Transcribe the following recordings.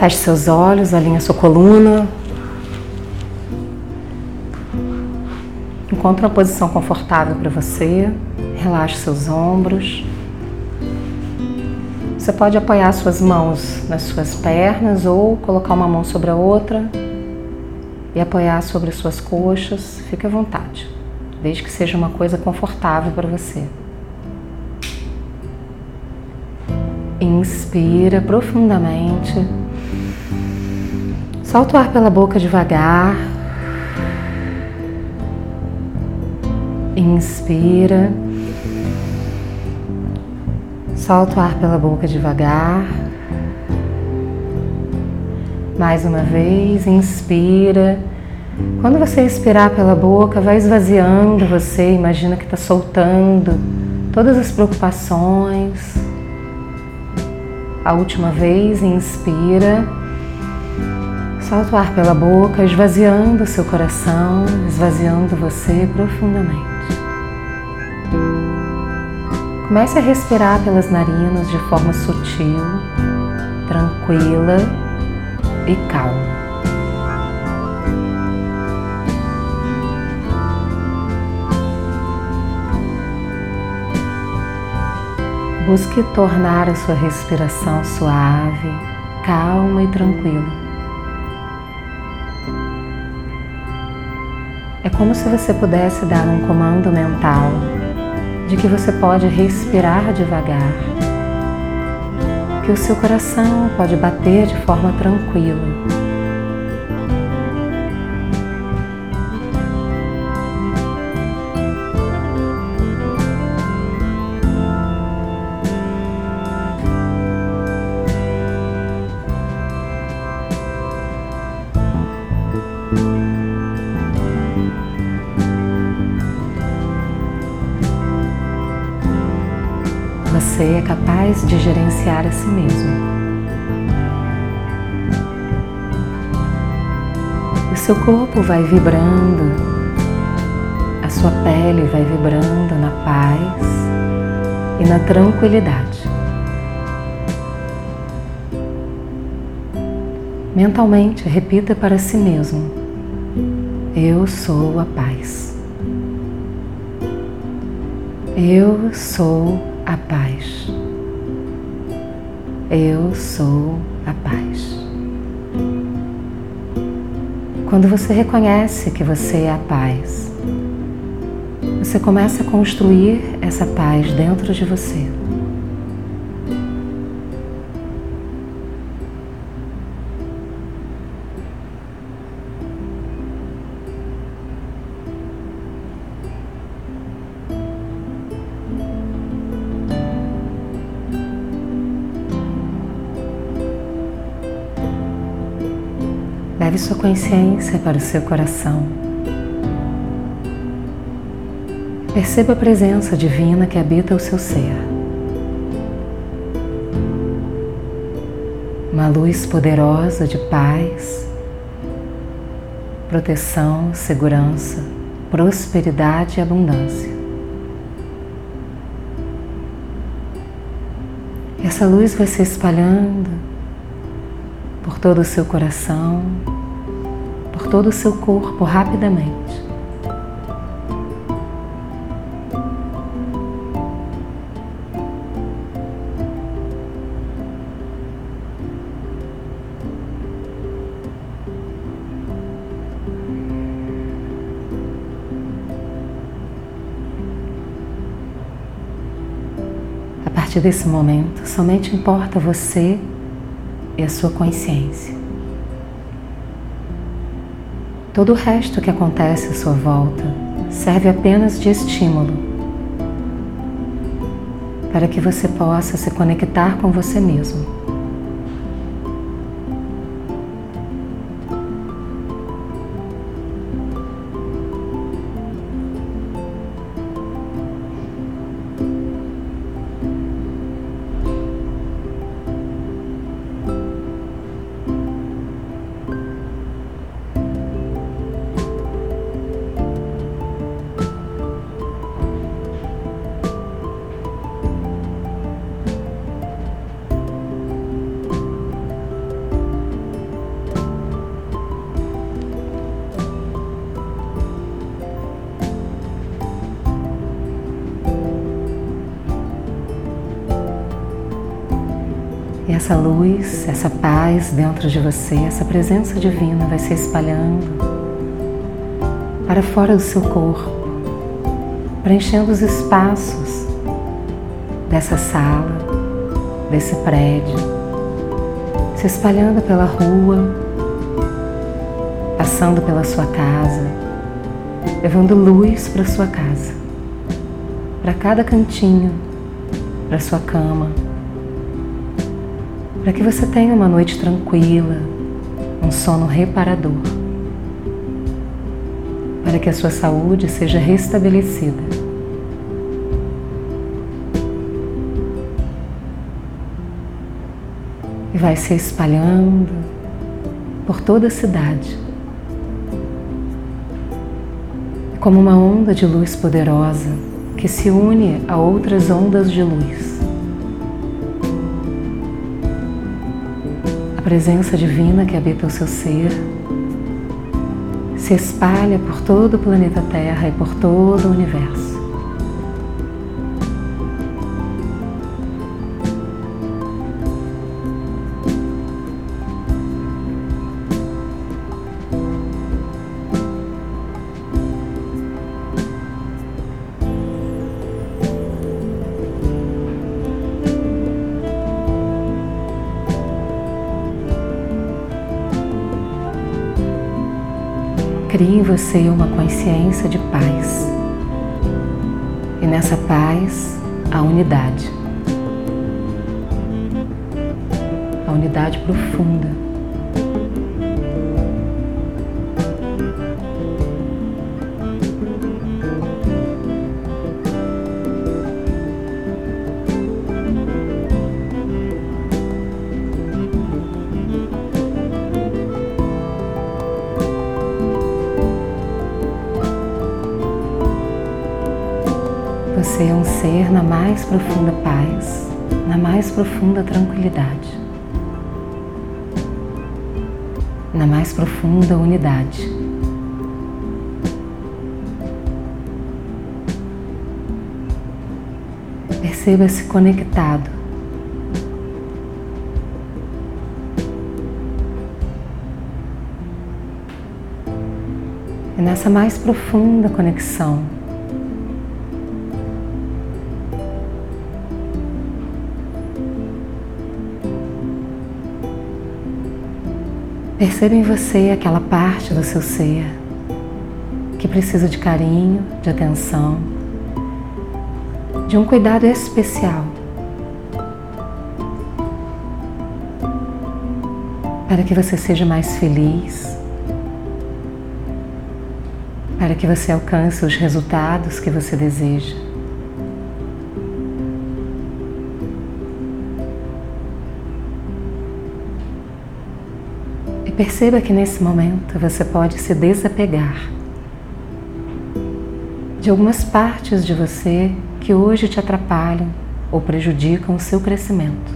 Feche seus olhos, alinha sua coluna. Encontre uma posição confortável para você. Relaxe seus ombros. Você pode apoiar suas mãos nas suas pernas ou colocar uma mão sobre a outra e apoiar sobre suas coxas. Fique à vontade, desde que seja uma coisa confortável para você. Inspira profundamente. Solta o ar pela boca devagar. Inspira. Solta o ar pela boca devagar. Mais uma vez, inspira. Quando você expirar pela boca, vai esvaziando você, imagina que está soltando todas as preocupações. A última vez, inspira. Solta o ar pela boca, esvaziando seu coração, esvaziando você profundamente. Comece a respirar pelas narinas de forma sutil, tranquila e calma. Busque tornar a sua respiração suave, calma e tranquila. Como se você pudesse dar um comando mental de que você pode respirar devagar, que o seu coração pode bater de forma tranquila é capaz de gerenciar a si mesmo. O seu corpo vai vibrando, a sua pele vai vibrando na paz e na tranquilidade. Mentalmente, repita para si mesmo: Eu sou a paz. Eu sou a paz. Eu sou a paz. Quando você reconhece que você é a paz, você começa a construir essa paz dentro de você. Leve sua consciência para o seu coração. Perceba a presença divina que habita o seu ser. Uma luz poderosa de paz, proteção, segurança, prosperidade e abundância. Essa luz vai se espalhando por todo o seu coração, todo o seu corpo rapidamente. A partir desse momento, somente importa você e a sua consciência. Todo o resto que acontece à sua volta serve apenas de estímulo para que você possa se conectar com você mesmo. Essa luz, essa paz dentro de você, essa presença divina vai se espalhando para fora do seu corpo, preenchendo os espaços dessa sala, desse prédio, se espalhando pela rua, passando pela sua casa, levando luz para sua casa, para cada cantinho, para sua cama para que você tenha uma noite tranquila, um sono reparador, para que a sua saúde seja restabelecida. E vai se espalhando por toda a cidade, como uma onda de luz poderosa que se une a outras ondas de luz. Presença divina que habita o seu ser se espalha por todo o planeta Terra e por todo o universo. Crie em você uma consciência de paz. E nessa paz, a unidade. A unidade profunda. Você é um ser na mais profunda paz, na mais profunda tranquilidade, na mais profunda unidade. Perceba-se conectado. E nessa mais profunda conexão, Perceba em você aquela parte do seu ser que precisa de carinho, de atenção, de um cuidado especial. Para que você seja mais feliz, para que você alcance os resultados que você deseja. Perceba que nesse momento você pode se desapegar de algumas partes de você que hoje te atrapalham ou prejudicam o seu crescimento.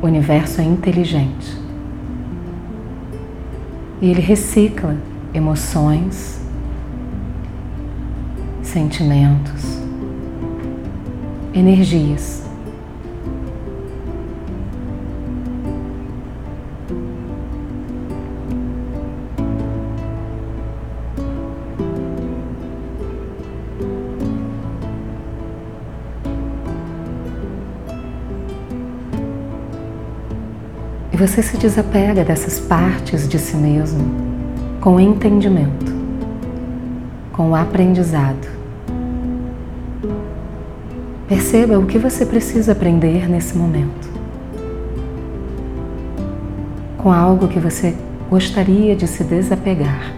O universo é inteligente e ele recicla emoções, sentimentos, energias você se desapega dessas partes de si mesmo com entendimento, com aprendizado. Perceba o que você precisa aprender nesse momento. Com algo que você gostaria de se desapegar.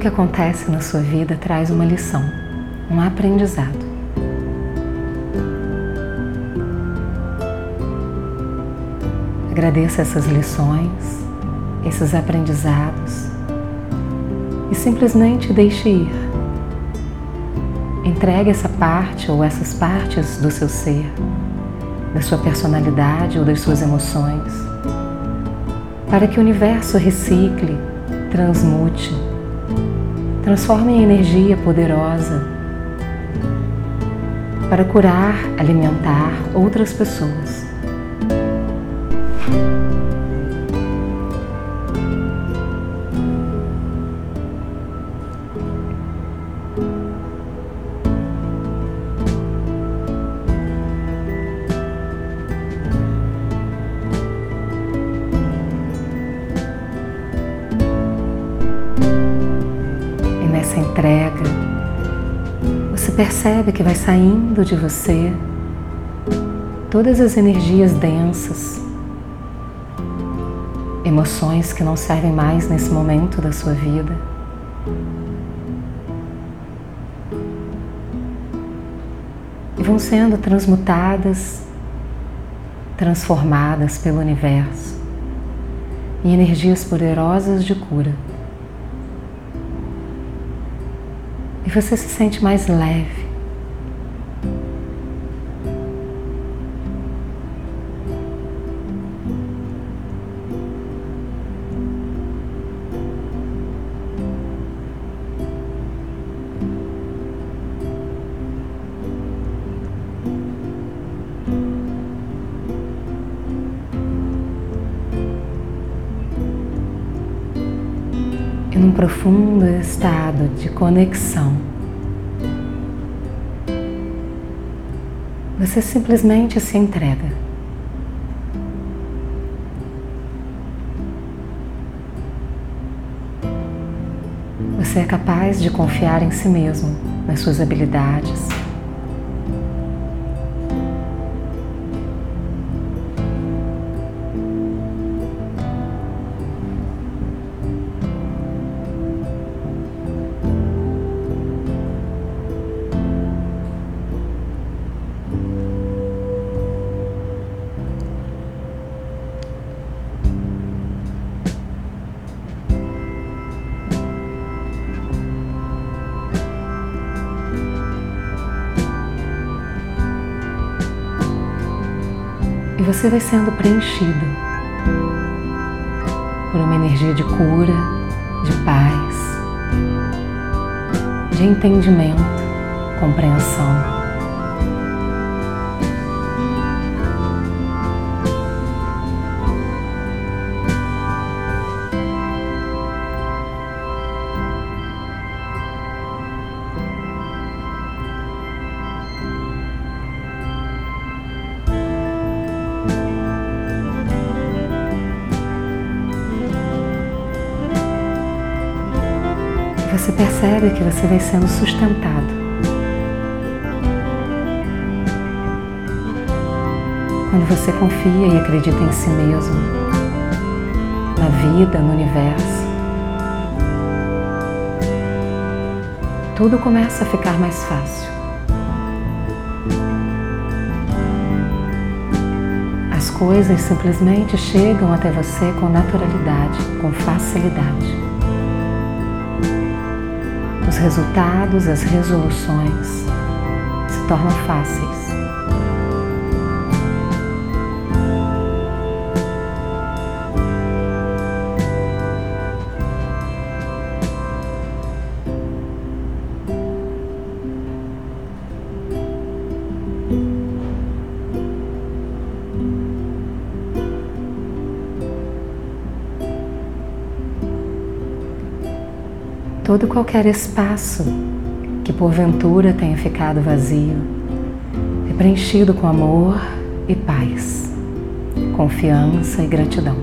Que acontece na sua vida traz uma lição, um aprendizado. Agradeça essas lições, esses aprendizados e simplesmente deixe ir. Entregue essa parte ou essas partes do seu ser, da sua personalidade ou das suas emoções, para que o universo recicle, transmute, transforme em energia poderosa para curar, alimentar outras pessoas. Percebe que vai saindo de você todas as energias densas, emoções que não servem mais nesse momento da sua vida. E vão sendo transmutadas, transformadas pelo universo em energias poderosas de cura. E você se sente mais leve. Estado de conexão. Você simplesmente se entrega. Você é capaz de confiar em si mesmo, nas suas habilidades, você vai sendo preenchido por uma energia de cura, de paz, de entendimento, compreensão. Percebe que você vai sendo sustentado. Quando você confia e acredita em si mesmo, na vida, no universo, tudo começa a ficar mais fácil. As coisas simplesmente chegam até você com naturalidade, com facilidade os resultados, as resoluções se tornam fáceis. Todo qualquer espaço que porventura tenha ficado vazio é preenchido com amor e paz, confiança e gratidão.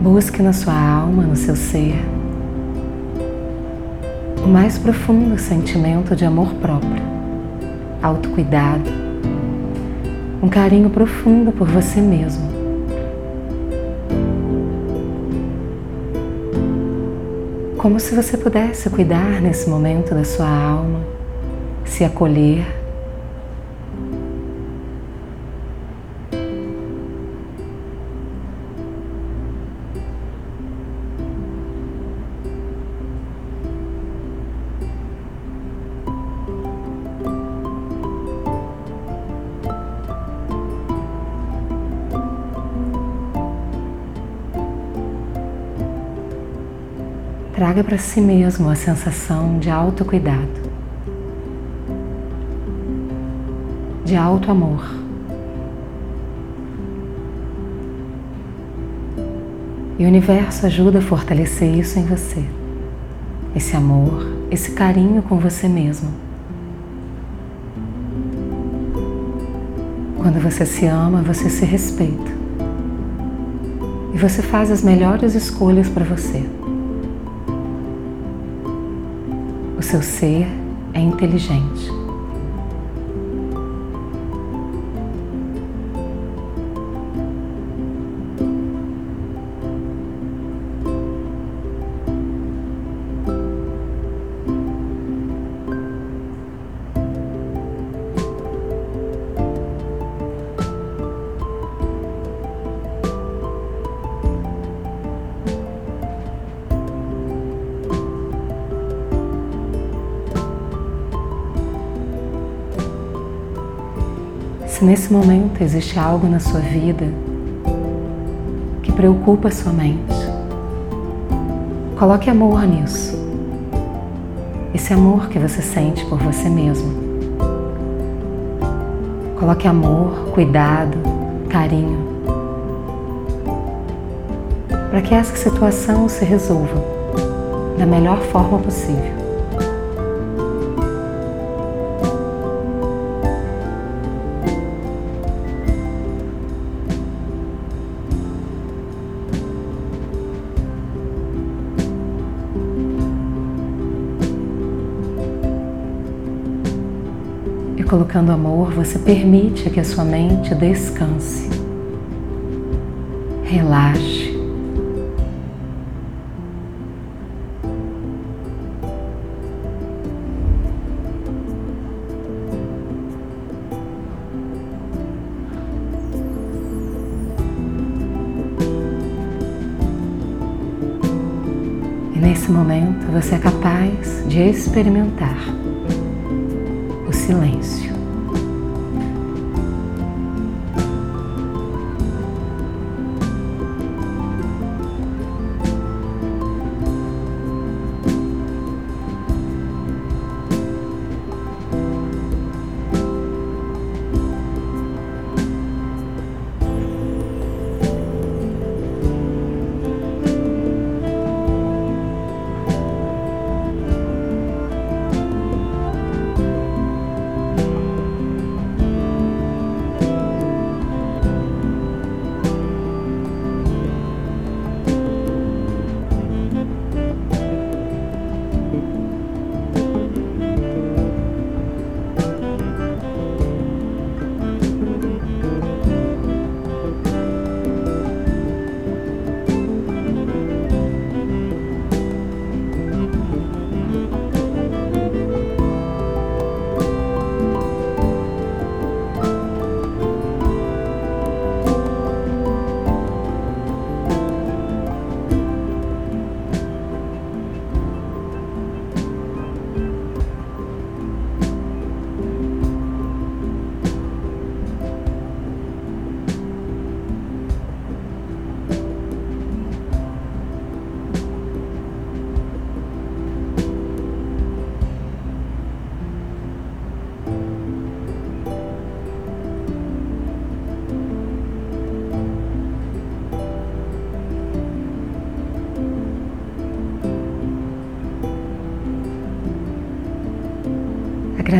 Busque na sua alma, no seu ser, o mais profundo sentimento de amor próprio, autocuidado, um carinho profundo por você mesmo. Como se você pudesse cuidar nesse momento da sua alma, se acolher Traga para si mesmo a sensação de autocuidado, de alto amor. E o universo ajuda a fortalecer isso em você. Esse amor, esse carinho com você mesmo. Quando você se ama, você se respeita. E você faz as melhores escolhas para você. Seu ser é inteligente. Nesse momento existe algo na sua vida que preocupa a sua mente, coloque amor nisso. Esse amor que você sente por você mesmo. Coloque amor, cuidado, carinho, para que essa situação se resolva da melhor forma possível. Colocando amor, você permite que a sua mente descanse. Relaxe. E nesse momento você é capaz de experimentar o silêncio.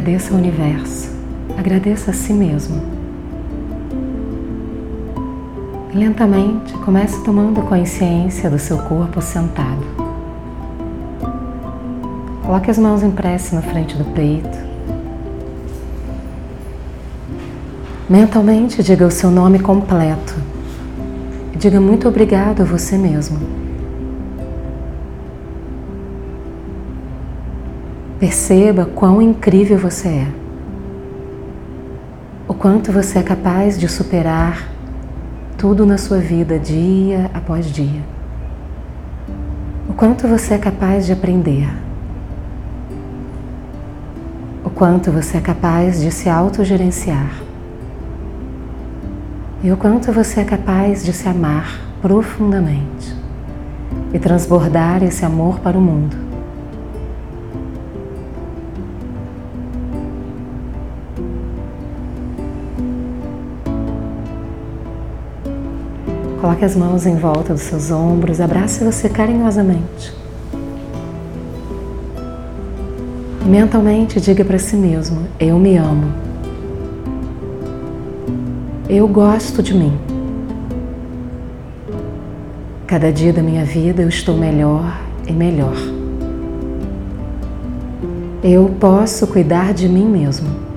Agradeça ao universo, agradeça a si mesmo. Lentamente comece tomando consciência do seu corpo sentado. Coloque as mãos em prece na frente do peito. Mentalmente diga o seu nome completo. Diga muito obrigado a você mesmo. Perceba quão incrível você é. O quanto você é capaz de superar tudo na sua vida dia após dia. O quanto você é capaz de aprender. O quanto você é capaz de se autogerenciar. E o quanto você é capaz de se amar profundamente e transbordar esse amor para o mundo. Coloque as mãos em volta dos seus ombros, abrace você carinhosamente. Mentalmente diga para si mesmo: Eu me amo. Eu gosto de mim. Cada dia da minha vida eu estou melhor e melhor. Eu posso cuidar de mim mesmo.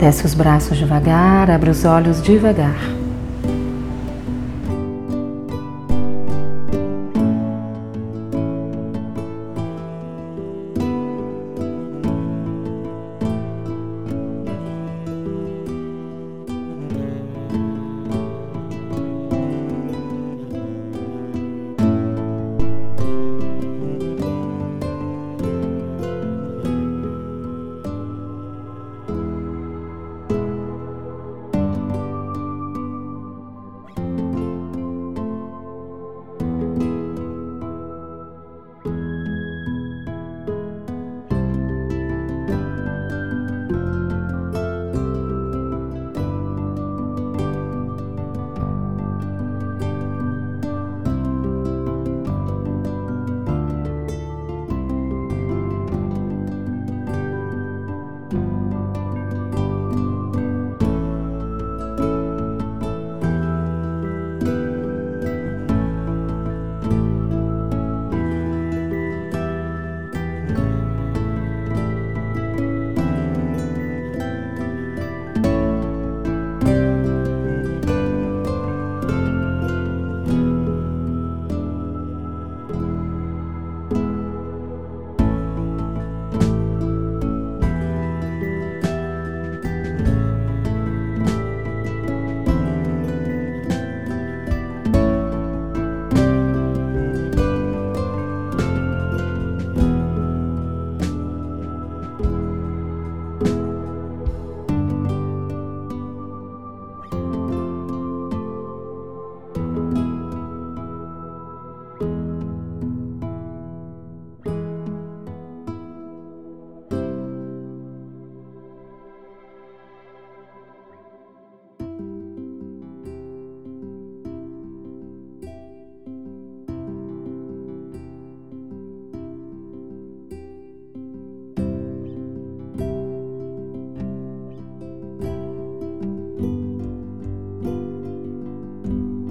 Desce os braços devagar, abre os olhos devagar.